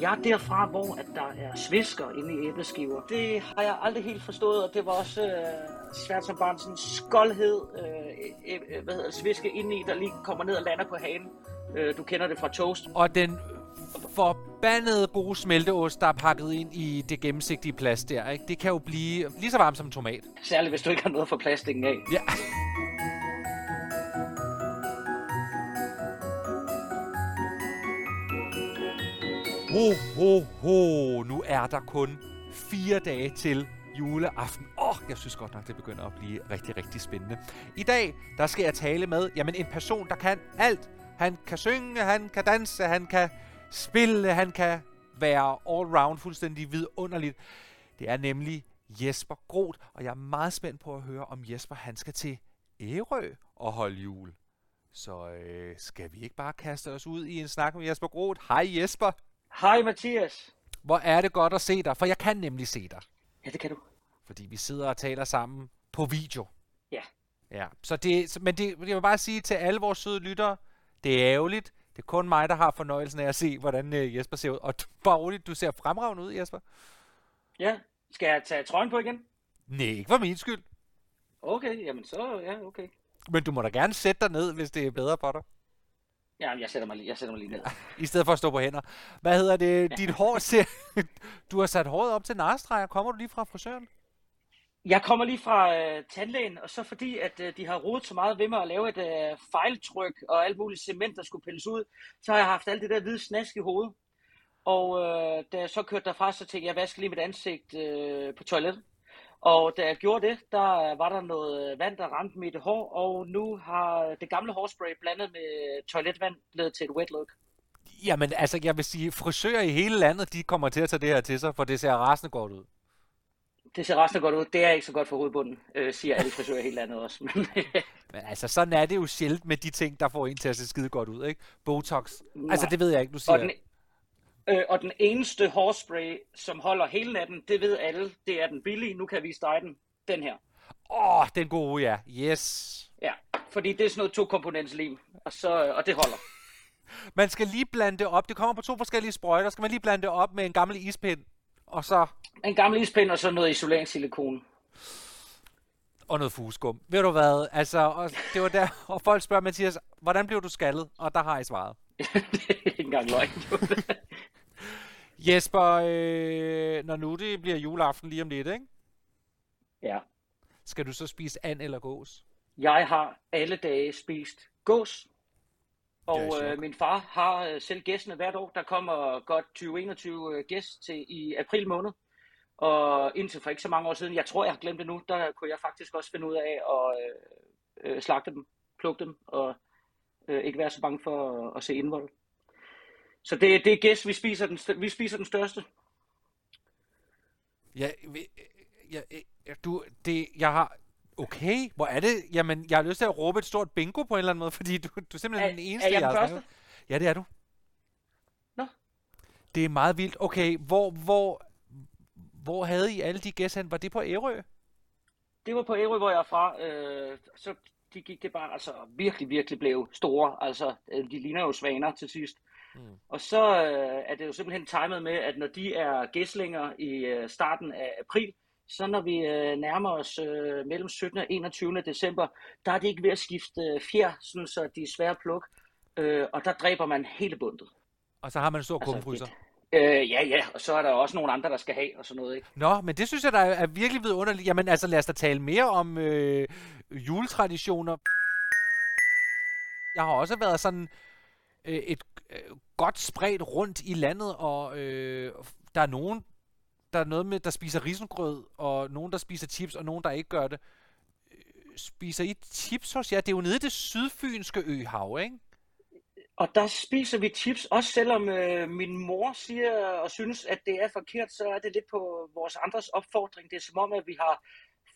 Jeg er derfra, hvor at der er svisker inde i æbleskiver. Det har jeg aldrig helt forstået, og det var også øh, svært som barn. Sådan skoldhed, øh, øh, hvad hedder sviske inde i, der lige kommer ned og lander på hagen. Øh, du kender det fra toast. Og den forbandede gode smelteost, der er pakket ind i det gennemsigtige plast der, ikke? det kan jo blive lige så varmt som en tomat. Særligt, hvis du ikke har noget for plastikken af. Ja. Ho, ho, ho. Nu er der kun fire dage til juleaften. Åh, oh, jeg synes godt nok, det begynder at blive rigtig, rigtig spændende. I dag, der skal jeg tale med jamen, en person, der kan alt. Han kan synge, han kan danse, han kan spille, han kan være all-round fuldstændig vidunderligt. Det er nemlig Jesper Groth, og jeg er meget spændt på at høre, om Jesper han skal til Ærø og holde jul. Så øh, skal vi ikke bare kaste os ud i en snak med Jesper Groth? Hej Jesper! Hej Mathias! Hvor er det godt at se dig, for jeg kan nemlig se dig. Ja, det kan du. Fordi vi sidder og taler sammen på video. Ja. Ja, så det, men det, jeg vil bare sige til alle vores søde lyttere, det er ærgerligt. Det er kun mig, der har fornøjelsen af at se, hvordan øh, Jesper ser ud. Og bare roligt, du ser fremragende ud, Jesper. Ja, skal jeg tage trøjen på igen? Nej, ikke for min skyld. Okay, jamen så, ja, okay. Men du må da gerne sætte dig ned, hvis det er bedre for dig. Ja, jeg sætter mig lige, jeg sætter mig lige ned. I stedet for at stå på hænder. Hvad hedder det? Dit hår ser... Du har sat håret op til narestreger. Kommer du lige fra frisøren? Jeg kommer lige fra øh, tandlægen, og så fordi, at øh, de har rodet så meget ved mig at lave et øh, fejltryk og alt muligt cement, der skulle pilles ud, så har jeg haft alt det der hvide snask i hovedet. Og øh, da jeg så kørte derfra, så tænkte jeg, jeg vasker lige mit ansigt øh, på toilettet. Og da jeg gjorde det, der var der noget vand, der ramte mit hår, og nu har det gamle hårspray blandet med toiletvand blevet til et wet look. Jamen, altså, jeg vil sige, frisører i hele landet, de kommer til at tage det her til sig, for det ser rasende godt ud. Det ser resten godt ud. Det er ikke så godt for hovedbunden, øh, siger alle frisører i hele landet også. Men, Men altså, sådan er det jo sjældent med de ting, der får en til at se skide godt ud, ikke? Botox. Nej. Altså, det ved jeg ikke, du siger. Og den, øh, og den eneste hårspray, som holder hele natten, det ved alle, det er den billige. Nu kan jeg vise dig den. Den her. Åh, oh, den gode, ja. Yes. Ja, fordi det er sådan noget to komponents lim, og, så, og det holder. Man skal lige blande det op. Det kommer på to forskellige sprøjter. Skal man lige blande det op med en gammel ispind, og så... En gammel ispind, og så noget isoleringssilikon. Og noget fuskum. Ved du hvad? Altså, og det var der, og folk spørger Mathias, hvordan blev du skaldet? Og der har I svaret. det er ikke engang løgn. Jesper, øh, når nu det bliver juleaften lige om lidt, ikke? ja. Skal du så spise and eller gås? Jeg har alle dage spist gås. Og øh, min far har øh, selv gæstene hvert år. Der kommer godt 20-21 øh, gæst til i april måned. Og indtil for ikke så mange år siden, jeg tror jeg har glemt det nu, der kunne jeg faktisk også finde ud af at øh, øh, slagte dem, plukke dem og øh, ikke være så bange for at, at se indvold. Så det, det er gæst, vi spiser den, vi spiser den største. Ja, ja, ja, du, det, jeg har... Okay, hvor er det? Jamen, jeg har lyst til at råbe et stort bingo på en eller anden måde, fordi du, du er simpelthen Er- den eneste, er jeg den har snakket. Ja, det er du. Nå. Det er meget vildt. Okay, hvor, hvor, hvor havde I alle de gæster hen? Var det på Ærø? Det var på Ærø, hvor jeg er fra. Øh, så de gik det bare altså virkelig, virkelig blev store. Altså, øh, de ligner jo svaner til sidst. Mm. Og så øh, er det jo simpelthen timet med, at når de er gæstlinger i øh, starten af april, så når vi øh, nærmer os øh, mellem 17. og 21. december, der er det ikke ved at skifte øh, fjer, sådan så de er svære at plukke. Øh, og der dræber man hele bundet. Og så har man en stor Altså. Øh, ja, ja, og så er der også nogle andre, der skal have og sådan noget, ikke? Nå, men det synes jeg, der er virkelig vidunderligt. Jamen altså, lad os da tale mere om øh, juletraditioner. Jeg har også været sådan øh, et øh, godt spredt rundt i landet, og øh, der er nogen, der er noget med, der spiser risengrød, og nogen, der spiser chips, og nogen, der ikke gør det. Øh, Spiser I chips hos jer? Det er jo nede i det sydfynske øhav, ikke? Og der spiser vi chips, også selvom øh, min mor siger og synes, at det er forkert, så er det lidt på vores andres opfordring. Det er som om, at vi har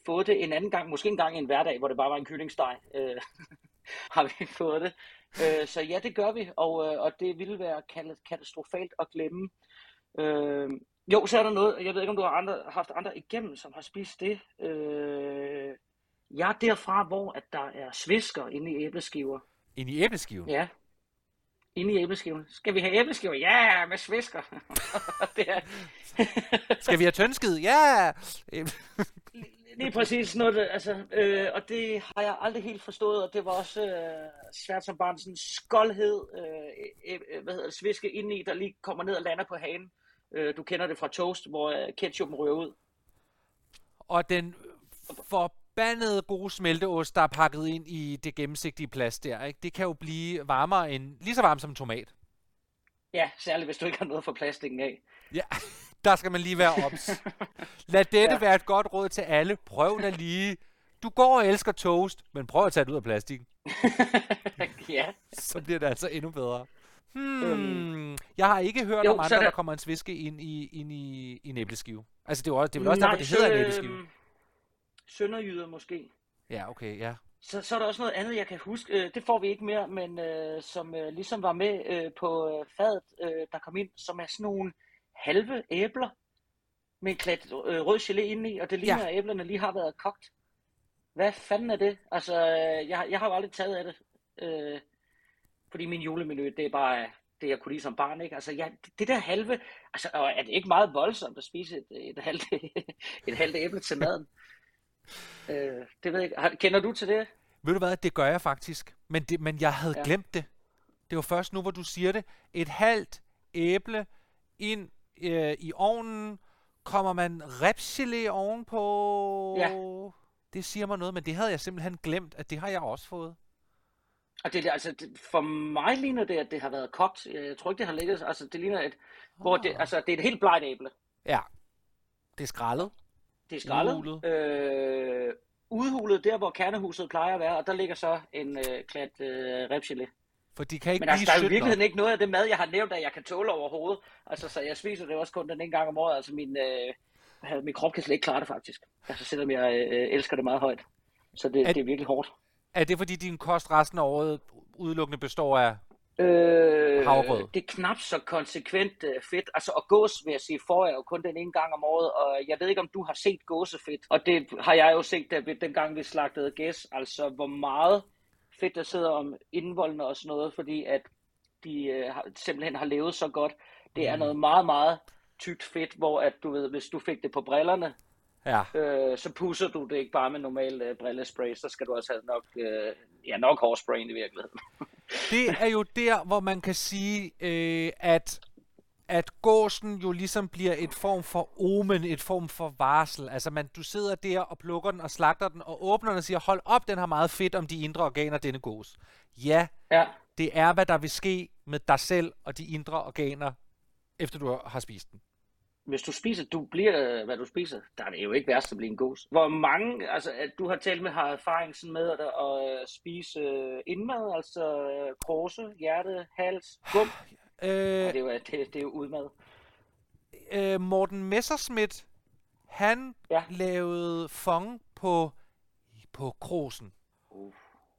fået det en anden gang, måske en gang i en hverdag, hvor det bare var en kyllingsteg, øh, har vi fået det. Øh, så ja, det gør vi, og, øh, og det ville være katastrofalt at glemme. Øh, jo, så er der noget, jeg ved ikke, om du har andre, haft andre igennem, som har spist det. Øh, jeg er derfra, hvor at der er svisker inde i æbleskiver. Ind i æbleskiven. Ja. Inde i æbleskiven. Skal vi have æbleskiver? Ja, med svisker. det er, Skal vi have tønskid? Ja! Lige præcis noget, det- altså, øh, og det har jeg aldrig helt forstået, og det var også øh, svært som barn, sådan skoldhed, øh, øh, hvad hedder det, sviske indeni, der lige kommer ned og lander på hagen. Øh, du kender det fra toast, hvor øh, ketchupen ryger ud. Og den forbandede gode smelteost, der er pakket ind i det gennemsigtige plast der, ikke? det kan jo blive varmere end, lige så varmt som en tomat. Ja, særligt hvis du ikke har noget for plastikken af. Ja, der skal man lige være ops. Lad dette ja. Være et godt råd til alle. Prøv da lige. Du går og elsker toast, men prøv at tage det ud af plastikken. ja, Så bliver det altså endnu bedre. Hmm, Øhm. jeg har ikke hørt Jo, om andre, er der der- kommer en sviske ind i, ind i, i en æbleskive. Altså, det er, jo også, det er vel også derfor, det hedder en æbleskive. Sønderjyder måske. Ja, okay, ja. Så, så er der også noget andet, jeg kan huske. Øh, det får vi ikke mere, men øh, som øh, ligesom var med øh, på øh, fadet, øh, der kom ind, som er sådan nogle halve æbler med en klat øh, rød gelé indeni, og det ligner, Ja. at æblerne lige har været kogt. Hvad fanden er det? Altså, øh, jeg, har- jeg har jo aldrig taget af det. Øh, fordi min julemenu, det er bare det, jeg kunne lide som barn, ikke? Altså, ja, det, det der halve, altså, og er det ikke meget voldsomt at spise et, et, halvt, et halvt æble til maden? Øh, det ved jeg ikke. Kender du til det? Ved du hvad, det gør jeg faktisk. Men, det, men jeg havde ja. Glemt det. Det var først nu, hvor du siger det. Et halvt æble ind øh, i ovnen. Kommer man ripsgelé ovenpå? Ja. Det siger mig noget, men det havde jeg simpelthen glemt, at det har jeg også fået. Og det, altså, det, for mig ligner det, at det har været kogt. Jeg tror ikke, det har ligget. Altså, det ligner et, hvor det, Ah. altså, det er et helt blegt æble. Ja. Det er skrællet. Det er skrællet. Udhulet. Øh, udhulet der, hvor kernehuset plejer at være, og der ligger så en øh, klat øh, ribsgelé. For de kan ikke Men altså, der er jo i virkeligheden ikke noget af det mad, jeg har nævnt, at jeg kan tåle overhovedet. Altså, så jeg spiser det også kun den ene gang om året. Altså, min, øh, min krop kan slet ikke klare det, faktisk. Altså, selvom jeg øh, elsker det meget højt. Så det, Er- det er virkelig hårdt. Er det fordi din kost resten af året udelukkende består af... Øh. Det er knap så konsekvent øh, fedt. Altså, og gås, vil jeg sige, får jeg jo kun den ene gang om året, og jeg ved ikke, om du har set gåsefedt. Og det har jeg jo set, da vi, dengang vi slagtede gæs. Altså, hvor meget fedt der sidder om indvoldene og sådan noget, fordi at de øh, simpelthen har levet så godt. Det er Mm. noget meget, meget tykt fedt, hvor at du ved, hvis du fik det på brillerne, Ja. øh, så pusser du det ikke bare med normal øh, brillespray, så skal du også have nok, øh, ja, nok hårsprayen i virkeligheden. Det er jo der, hvor man kan sige, øh, at at gåsen jo ligesom bliver et form for omen, et form for varsel. Altså man, du sidder der og plukker den og slagter den og åbner den og siger, hold op, den har meget fedt om de indre organer, denne gås. Ja, Ja, det er, hvad der vil ske med dig selv og de indre organer, efter du har spist den. Hvis du spiser, du bliver, hvad du spiser, der er det jo ikke værst at blive en gås. Hvor mange, altså at du har talt med, har erfaring sådan med at, at spise øh, indmad, altså øh, krose, hjerte, hals, gum. Øh, Ja, det, er jo, det, det er jo udmad. øh, Morten Messerschmidt, han ja. Lavede fong på, på krosen. Uh.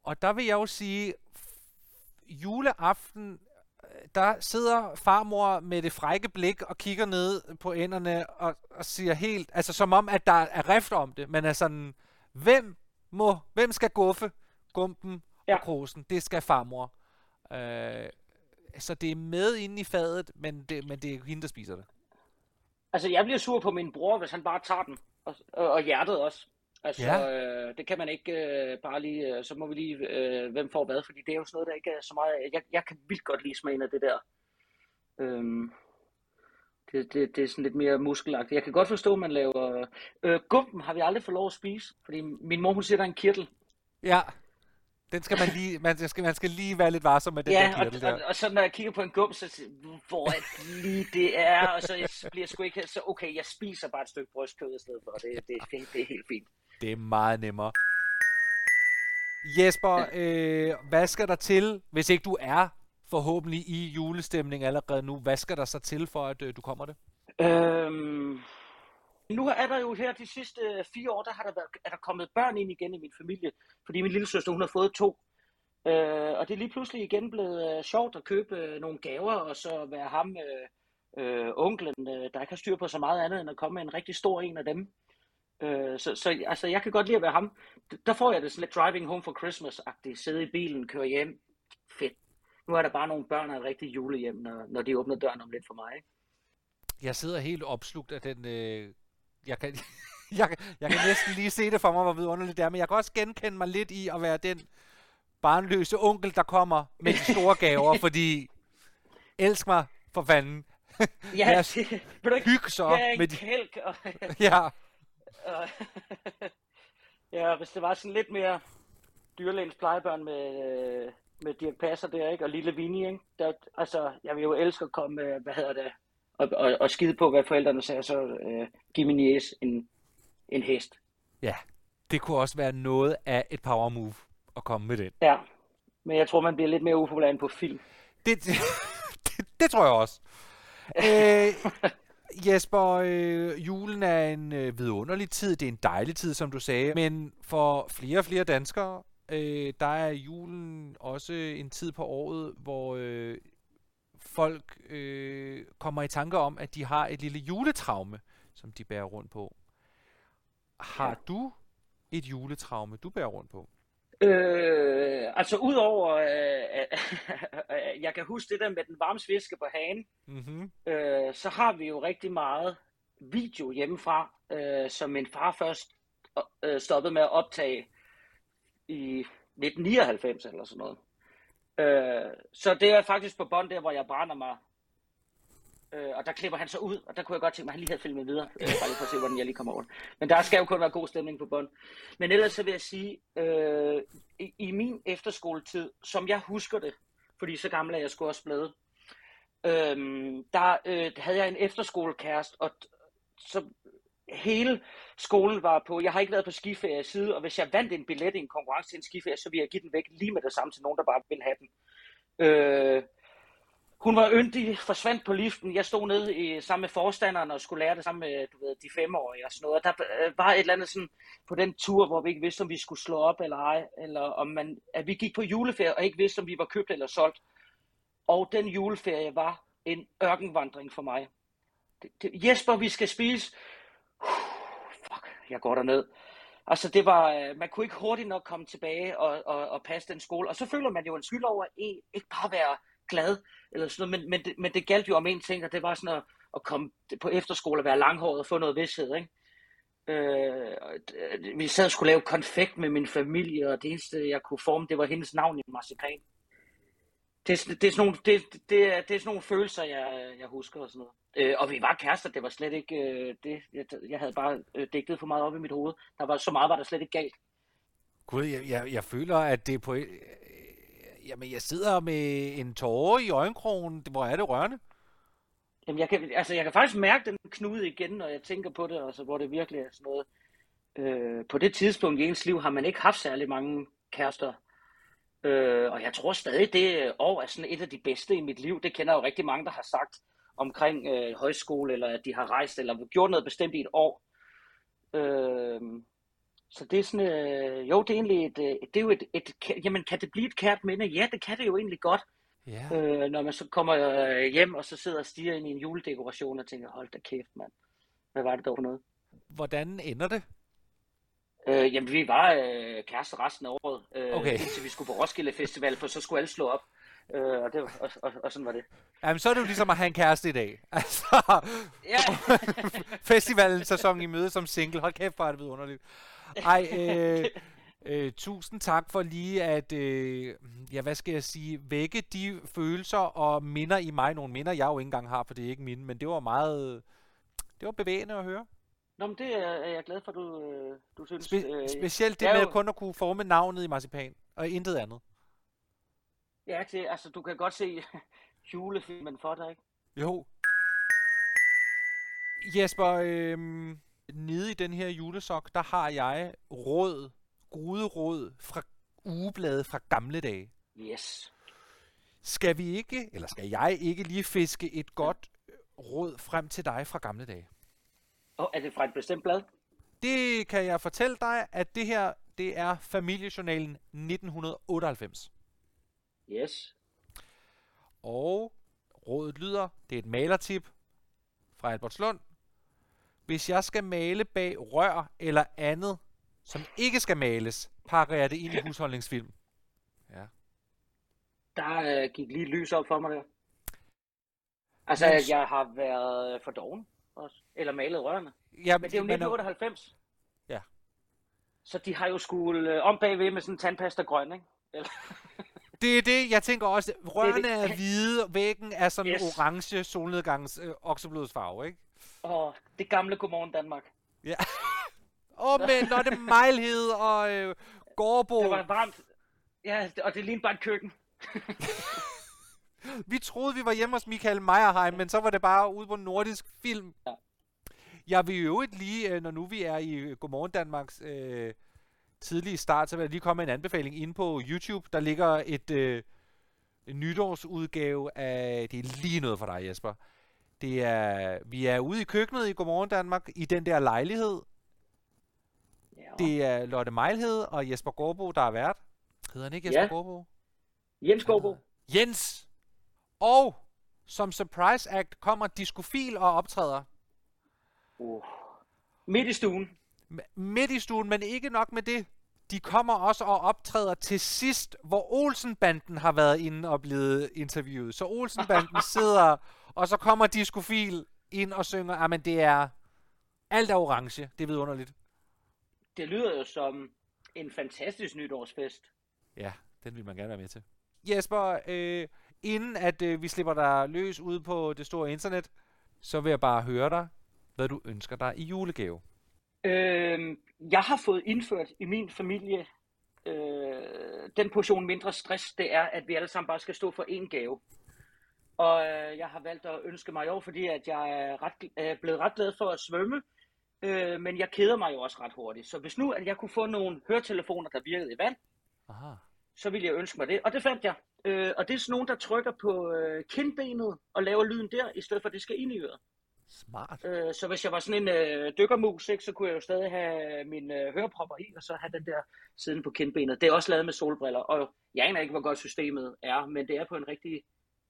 Og der vil jeg jo sige, juleaften, der sidder farmor med det frække blik og kigger ned på enderne og, og siger helt, altså som om, at der er rift om det, men er sådan, hvem må, hvem skal guffe gumpen ja. Og krosen? Det skal farmor. Øh, så det er med inde i fadet, men det, men det er hende, der spiser det. Altså, jeg bliver sur på min bror, hvis han bare tager den. Og, og, og hjertet også. Altså, Ja. øh, det kan man ikke øh, bare lige, øh, så må vi lige, øh, hvem får hvad, fordi det er jo sådan noget, der ikke er så meget, jeg, jeg kan vildt godt lide smagen af det der. Øhm, det, det, det er sådan lidt mere muskelagtigt. Jeg kan godt forstå, at man laver, øh, gumpen har vi aldrig fået lov at spise, fordi min mor, hun siger, der er en kirtel. Ja, den skal man lige, man skal, man skal lige være lidt varsom med den ja, der kirtel og, der. og, og, så når jeg kigger på en gump, så hvor er det lige det er, og så jeg bliver jeg sgu ikke, så okay, jeg spiser bare et stykke brystkød i stedet for, det, det, det, det er helt fint. Det er meget nemmere. Jesper, øh, hvad skal der til, hvis ikke du er forhåbentlig i julestemning allerede nu? Hvad skal der så til for, at øh, du kommer det? Øhm, nu er der jo her de sidste øh, fire år, der har der været, er der kommet børn ind igen i min familie, fordi min lille søster, hun har fået to. Øh, og det er lige pludselig igen blevet øh, sjovt at købe øh, nogle gaver, og så være ham, øh, øh, onklen, øh, der ikke har styr på så meget andet, end at komme med en rigtig stor en af dem. Øh, så, så altså, jeg kan godt lide at være ham. Der får jeg det sådan lidt driving home for Christmas-agtigt. Sidde i bilen, køre hjem. Fedt. Nu er der bare nogle børn af et rigtigt julehjem, når, når de åbner døren om lidt for mig. Ikke? Jeg sidder helt opslugt af den... Øh, jeg, kan, jeg, jeg kan næsten lige se det for mig, hvor vidunderligt det er, men jeg kan også genkende mig lidt i at være den barnløse onkel, der kommer med de store gaver, fordi elsk mig for fanden. Ja, os det, vil du ikke, så jeg er med de... kælk, og, Ja, og, ja, hvis det var sådan lidt mere dyrlægens plejebørn med, øh, med Dirk Passer der, ikke? Og lille Vinnie, ikke? Der, altså, jeg vil jo elske at komme, øh, hvad hedder det, og, og, og skide på, hvad forældrene sagde, så øh, give min jæs en, en hest. ja. Det kunne også være noget af et power move at komme med den. Ja, men jeg tror, man bliver lidt mere upopulær end på film. Det, det, det, det tror jeg også. Øh, Jesper, øh, julen er en øh, vidunderlig tid. Det er en dejlig tid, som du sagde. Men for flere og flere danskere, øh, der er julen også en tid på året, hvor øh, folk øh, kommer i tanke om, at de har et lille juletraume, som de bærer rundt på. Har Ja. du et juletraume, du bærer rundt på? Øh, altså udover, øh, øh, jeg kan huske det der med den varme sviske på hagen, Mm-hmm. øh, så har vi jo rigtig meget video hjemmefra, øh, som min far først øh, stoppede med at optage i 1999 eller sådan noget. Øh, så det er faktisk på bånd der, hvor jeg brænder mig. Øh, og der klipper han så ud, og der kunne jeg godt tænke mig, at han lige havde filmet videre. Øh, bare lige for at se, hvordan jeg lige kommer over. Men der skal jo kun være god stemning på bånd. Men ellers så vil jeg sige, øh, i, i min efterskoletid, som jeg husker det, fordi så gammel er jeg sgu også blevet, øh, der øh, havde jeg en efterskolekæreste, og så hele skolen var på, jeg har ikke været på skiferie siden, og hvis jeg vandt en billet i en konkurrence til en skiferie, så ville jeg give den væk lige med det samme til nogen, der bare ville have den. Øh, hun var yndig, forsvandt på liften. Jeg stod nede i, sammen med forstanderen og skulle lære det sammen med du ved, de femårige og sådan noget. Og der øh, var et eller andet sådan på den tur, hvor vi ikke vidste, om vi skulle slå op eller ej, eller om man, at vi gik på juleferie og ikke vidste, om vi var købt eller solgt. Og den juleferie var en ørkenvandring for mig. Det, det, Jesper, vi skal spise. Uh, fuck, jeg går derned. Altså det var, øh, man kunne ikke hurtigt nok komme tilbage og, og, og passe den skole. Og så føler man jo en skyld over, at ikke bare være glad, eller sådan noget, men, men, det, men det galt jo om en ting, og det var sådan at, at komme på efterskole og være langhåret og få noget vidshed, ikke? Øh, vi sad og skulle lave konfekt med min familie, og det eneste, jeg kunne forme, det var hendes navn i marcipan. Det, det, er sådan nogle, det, det, er, det er sådan nogle følelser, jeg, jeg husker og sådan noget. Øh, og vi var kærester, det var slet ikke øh, det. Jeg, jeg havde bare øh, digtet for meget op i mit hoved. Der var så meget, var der slet ikke galt. Gud, jeg, jeg, jeg føler, at det på... Jamen, jeg sidder med en tåre i øjenkrogen. Hvor er det rørende? Jamen, jeg kan, altså, jeg kan faktisk mærke den knude igen, når jeg tænker på det, altså, hvor det virkelig er sådan noget. Øh, på det tidspunkt i ens liv har man ikke haft særlig mange kærester. Øh, og jeg tror stadig, det år er sådan et af de bedste i mit liv. Det kender jeg jo rigtig mange, der har sagt omkring øh, højskole, eller at de har rejst, eller gjort noget bestemt i et år. Øh, så det er sådan, øh, jo, det er egentlig et, øh, det er jo et, et, jamen kan det blive et kært minde? Ja, det kan det jo egentlig godt. Ja. Øh, når man så kommer øh, hjem, og så sidder og stiger ind i en juledekoration og tænker, hold da kæft, mand. Hvad var det dog for noget? Hvordan ender det? Øh, jamen, vi var øh, kærester resten af året, øh, Okay. indtil vi skulle på Roskilde Festival, for så skulle alle slå op. Øh, og, det og, og, og sådan var det. Jamen, så er det jo ligesom at have en kæreste i dag. Altså, Ja, festivalen sæson i møde som single. Hold kæft, hvor er det vidunderligt. Ej, øh, øh, tusind tak for lige at, øh, ja, hvad skal jeg sige, vække de følelser og minder i mig. Nogle minder, jeg jo ikke engang har, for det er ikke mine, men det var meget, det var bevægende at høre. Nå, men det er jeg glad for, du, øh, du synes. Spe- øh, specielt det med jo- kun at kunne forme navnet i marcipan, og intet andet. Ja, det, altså, du kan godt se julefilmen for dig, ikke? Jo. Jesper, øhm, nede i den her julesok, der har jeg råd, gode råd fra ugebladet fra gamle dage. Yes. Skal vi ikke, eller skal jeg ikke lige fiske et godt råd frem til dig fra gamle dage? Og er det fra et bestemt blad? Det kan jeg fortælle dig, at det her, det er familiejournalen 1998. Yes. Og rådet lyder, det er et malertip fra Albertslund. Hvis jeg skal male bag rør eller andet, som ikke skal males, pakker jeg det ind i husholdningsfilm. Ja. Der øh, gik lige lys op for mig der. Altså, Jens- jeg har været for doven også. Eller malet rørene. Ja, Men det er jo men, 1998. Ja. Så de har jo skulle øh, om bagved med sådan en tandpasta grøn, ikke? Eller, Det er det, jeg tænker også. Rørene det. er hvide, væggen er sådan Yes. orange solnedgangs øh, okseblodsfarve, ikke? Åh, det gamle Godmorgen Danmark. Ja. Åh, oh, men når det er Mejlhed og øh, Gårdbo. Det var varmt. Ja, og det lignede bare et køkken. Vi troede, vi var hjemme hos Michael Meyerheim, men så var det bare ude på nordisk film. Ja. Jeg vil jo ikke lige, øh, når nu vi er i øh, Godmorgen Danmarks øh, tidlige start, så vil jeg lige komme med en anbefaling ind på YouTube. Der ligger et øh, nytårsudgave af... Det er lige noget for dig, Jesper. Det er, vi er ude i køkkenet i Godmorgen Danmark, i den der lejlighed. Ja. Det er Lotte Mejlhed og Jesper Gårdbo, der er vært. Hedder han ikke Jesper Ja. Gårdbo? Jens Gårdbo. Jens! Og som surprise act kommer Diskofil og optræder. Uh. Midt i stuen. Midt i stuen, men ikke nok med det. De kommer også og optræder til sidst, hvor Olsenbanden har været inde og blevet interviewet. Så Olsenbanden sidder, og så kommer Diskofil ind og synger, at men det er alt er orange. Det er vidunderligt. Det lyder jo som en fantastisk nytårsfest. Ja, den vil man gerne være med til. Jesper, øh, inden at øh, vi slipper dig løs ude på det store internet, så vil jeg bare høre dig, hvad du ønsker dig i julegave. Øhm, jeg har fået indført i min familie øh, den portion mindre stress, det er, at vi alle sammen bare skal stå for én gave. Og øh, jeg har valgt at ønske mig i år, fordi at jeg er, ret, er blevet ret glad for at svømme, øh, men jeg keder mig jo også ret hurtigt. Så hvis nu at jeg kunne få nogle høretelefoner, der virkede i vand, Aha. så ville jeg ønske mig det. Og det fandt jeg. Øh, og det er sådan nogen, der trykker på øh, kindbenet og laver lyden der, i stedet for at det skal ind i øret. Smart. Øh, så hvis jeg var sådan en øh, dykkermus, ikke, så kunne jeg jo stadig have mine øh, hørepropper i, og så have den der siden på kindbenet. Det er også lavet med solbriller, og jeg aner ikke, hvor godt systemet er, men det er på en rigtig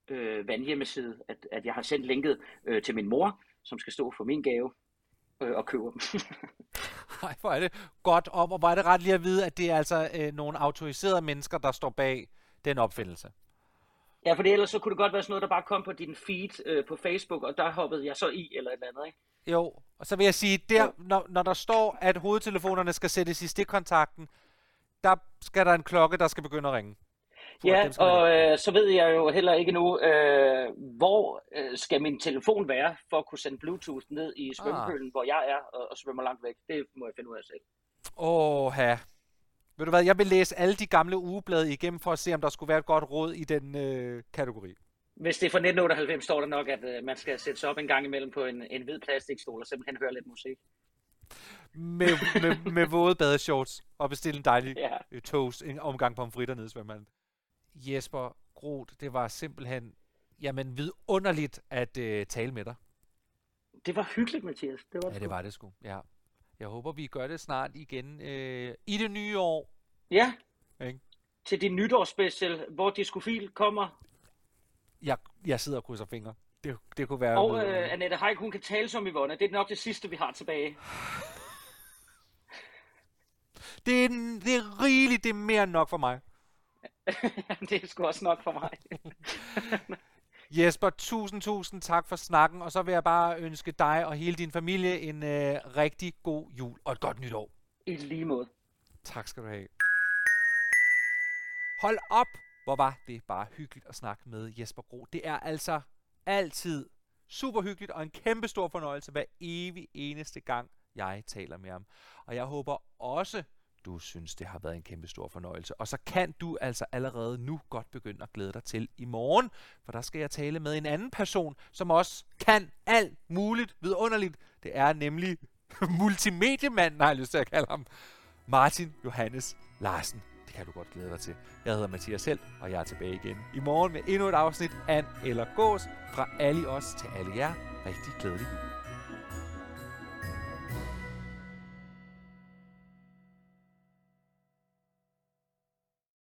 øh, vandhjemmeside, at, at jeg har sendt linket øh, til min mor, som skal stå for min gave øh, og køber dem. Nej, hvor er det godt op, og hvor er det ret lige at vide, at det er altså øh, nogle autoriserede mennesker, der står bag den opfindelse. ja, for ellers så kunne det godt være sådan noget, der bare kom på din feed øh, på Facebook, og der hoppede jeg så i, eller et eller andet, ikke? Jo, og så vil jeg sige, der, når, når der står, at hovedtelefonerne skal sættes i stikkontakten, der skal der en klokke, der skal begynde at ringe. At Ja, og øh, så ved jeg jo heller ikke nu, øh, hvor øh, skal min telefon være, for at kunne sende Bluetooth ned i svømmepølen, ah. hvor jeg er og, og svømmer langt væk. Det må jeg finde ud af selv. Åh, ha. Ved du hvad, jeg vil læse alle de gamle ugeblade igennem, for at se, om der skulle være et godt råd i den øh, kategori. Hvis det er fra 1998, står der nok, at øh, man skal sætte sig op en gang imellem på en, en hvid plastikstol og simpelthen høre lidt musik. Med, med, med våde badeshorts og bestille en dejlig Ja. øh, toast, en omgang pomfritter nede i svømmehallen. Jesper Groth, det var simpelthen, jamen vidunderligt at øh, tale med dig. Det var hyggeligt, Mathias. Det var Ja, det var det sgu. Ja. Jeg håber, vi gør det snart igen øh, i det nye år. Ja, Ikke? til din nytårsspecial, hvor Diskofil kommer, Jeg, jeg sidder og krydser fingre. Det, det kunne være... og øh, Annette Heik, hun kan tale som Yvonne. Det er nok det sidste, vi har tilbage. det, er, det er rigeligt, det er mere end nok for mig. det er sgu også nok for mig. Jesper, tusind, tusind tak for snakken, og så vil jeg bare ønske dig og hele din familie en øh, rigtig god jul og et godt nytår. I lige måde. Tak skal du have. Hold op, hvor var det bare hyggeligt at snakke med Jesper Gro. Det er altså altid super hyggeligt og en kæmpe stor fornøjelse hver evig eneste gang, jeg taler med ham. Og jeg håber også, du synes, det har været en kæmpe stor fornøjelse. Og så kan du altså allerede nu godt begynde at glæde dig til i morgen, for der skal jeg tale med en anden person, som også kan alt muligt vidunderligt. Det er nemlig multimediemanden, har jeg lyst til at kalde ham. Martin Johannes Larsen. Det kan du godt glæde dig til. Jeg hedder Mathias selv, og jeg er tilbage igen i morgen med endnu et afsnit af eller Gås fra alle os til alle jer. Rigtig glædelig jul.